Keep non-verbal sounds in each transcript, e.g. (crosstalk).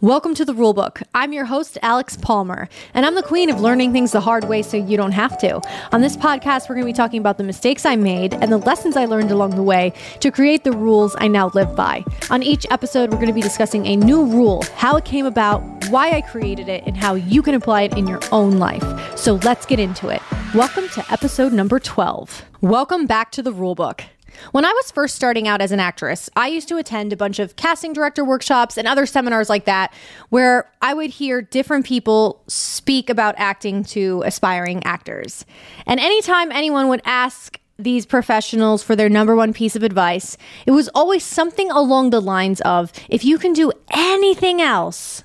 Welcome to the Rulebook. I'm your host, Alex Palmer, and I'm the queen of learning things the hard way so you don't have to. On this podcast, we're going to be talking about the mistakes I made and the lessons I learned along the way to create the rules I now live by. On each episode, we're going to be discussing a new rule, how it came about, why I created it, and how you can apply it in your own life. So let's get into it. Welcome to episode number 12. Welcome back to the Rulebook. When I was first starting out as an actress, I used to attend a bunch of casting director workshops and other seminars like that where I would hear different people speak about acting to aspiring actors. And anytime anyone would ask these professionals for their number one piece of advice, it was always something along the lines of if you can do anything else,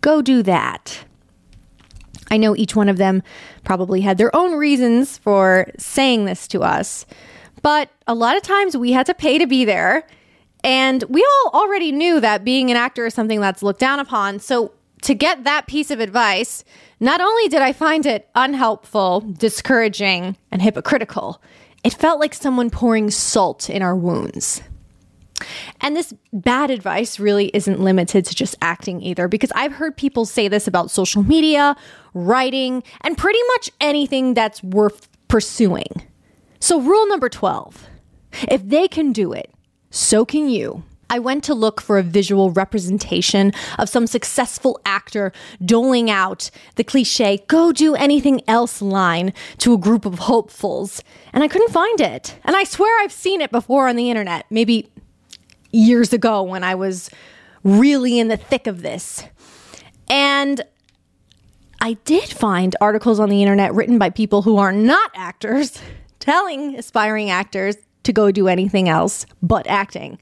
go do that. I know each one of them probably had their own reasons for saying this to us. But a lot of times we had to pay to be there. And we all already knew that being an actor is something that's looked down upon. So to get that piece of advice, not only did I find it unhelpful, discouraging, and hypocritical, it felt like someone pouring salt in our wounds. And this bad advice really isn't limited to just acting either, because I've heard people say this about social media, writing, and pretty much anything that's worth pursuing. So, rule number 12 if they can do it, so can you. I went to look for a visual representation of some successful actor doling out the cliche, go do anything else line to a group of hopefuls, and I couldn't find it. And I swear I've seen it before on the internet, maybe years ago when I was really in the thick of this. And I did find articles on the internet written by people who are not actors telling aspiring actors to go do anything else but acting.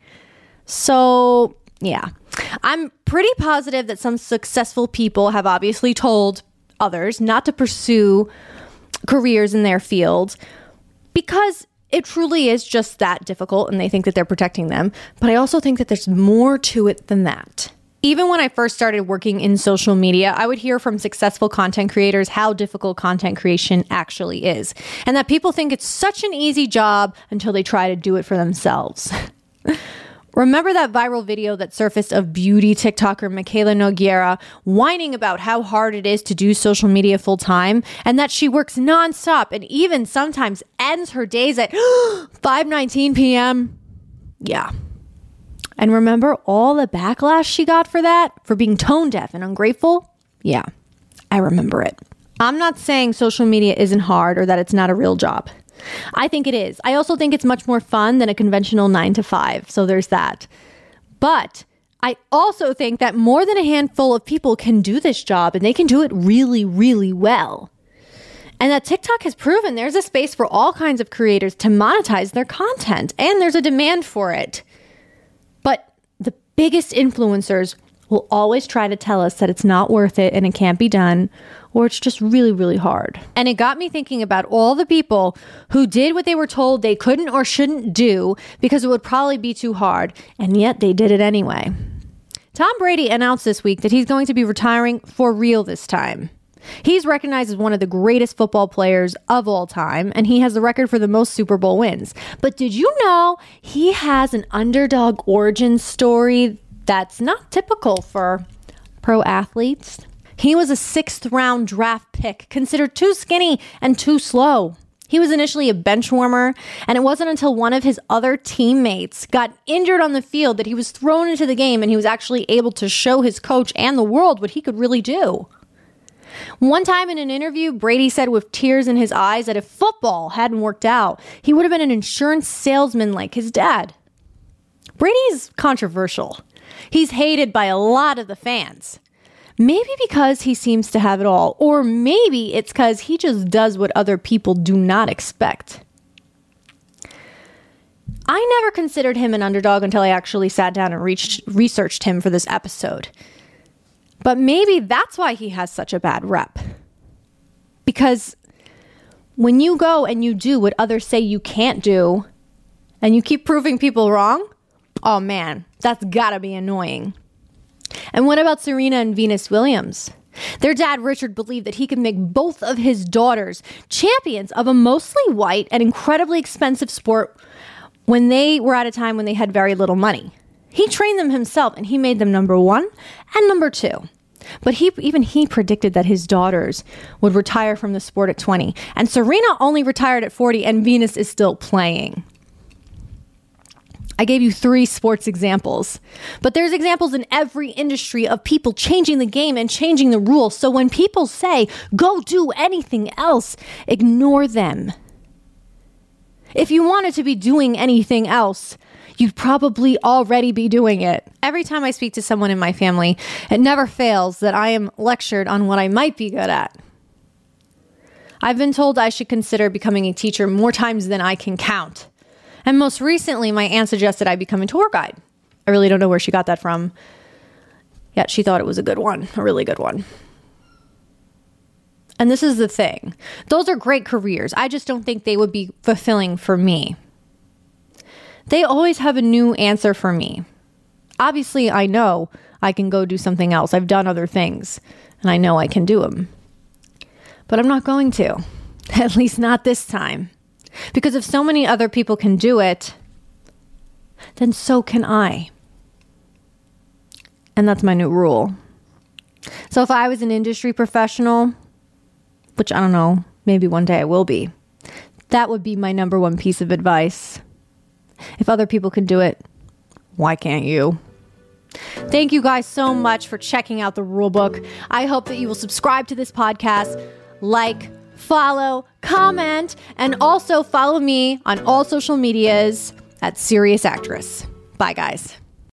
So, yeah. I'm pretty positive that some successful people have obviously told others not to pursue careers in their field because it truly is just that difficult and they think that they're protecting them. But I also think that there's more to it than that. Even when I first started working in social media, I would hear from successful content creators how difficult content creation actually is, and that people think it's such an easy job until they try to do it for themselves. (laughs) Remember that viral video that surfaced of beauty TikToker Mikayla Nogueira whining about how hard it is to do social media full time and that she works nonstop and even sometimes ends her days at (gasps) 5:19 p.m. Yeah. And remember all the backlash she got for that? For being tone deaf and ungrateful? Yeah, I remember it. I'm not saying social media isn't hard or that it's not a real job. I think it is. I also think it's much more fun than a conventional nine to five. So there's that. But I also think that more than a handful of people can do this job and they can do it really, really well. And that TikTok has proven there's a space for all kinds of creators to monetize their content and there's a demand for it biggest influencers will always try to tell us that it's not worth it and it can't be done, or it's just really, really hard. And it got me thinking about all the people who did what they were told they couldn't or shouldn't do because it would probably be too hard, and yet they did it anyway. Tom Brady announced this week that he's going to be retiring for real this time. He's recognized as one of the greatest football players of all time, and he has the record for the most Super Bowl wins. But did you know he has an underdog origin story that's not typical for pro athletes? He was a sixth round draft pick, considered too skinny and too slow. He was initially a bench warmer, and it wasn't until one of his other teammates got injured on the field that he was thrown into the game and he was actually able to show his coach and the world what he could really do. One time in an interview, Brady said with tears in his eyes that if football hadn't worked out, he would have been an insurance salesman like his dad. Brady's controversial. He's hated by a lot of the fans. Maybe because he seems to have it all, or maybe it's because he just does what other people do not expect. I never considered him an underdog until I actually sat down and reached, researched him for this episode. But maybe that's why he has such a bad rep. Because when you go and you do what others say you can't do, and you keep proving people wrong, oh man, that's gotta be annoying. And what about Serena and Venus Williams? Their dad, Richard, believed that he could make both of his daughters champions of a mostly white and incredibly expensive sport when they were at a time when they had very little money. He trained them himself and he made them number one and number two. But he even he predicted that his daughters would retire from the sport at 20. And Serena only retired at 40 and Venus is still playing. I gave you three sports examples, but there's examples in every industry of people changing the game and changing the rules. So when people say, go do anything else, ignore them. If you wanted to be doing anything else, you'd probably already be doing it. Every time I speak to someone in my family, it never fails that I am lectured on what I might be good at. I've been told I should consider becoming a teacher more times than I can count. And most recently, my aunt suggested I become a tour guide. I really don't know where she got that from. Yet she thought it was a good one, a really good one. And this is the thing those are great careers. I just don't think they would be fulfilling for me. They always have a new answer for me. Obviously, I know I can go do something else. I've done other things, and I know I can do them. But I'm not going to, (laughs) at least not this time. Because if so many other people can do it, then so can I. And that's my new rule. So if I was an industry professional, which I don't know, maybe one day I will be, that would be my number one piece of advice. If other people can do it, why can't you? Thank you guys so much for checking out the rule book. I hope that you will subscribe to this podcast, like, follow, comment, and also follow me on all social medias at Serious Actress. Bye, guys.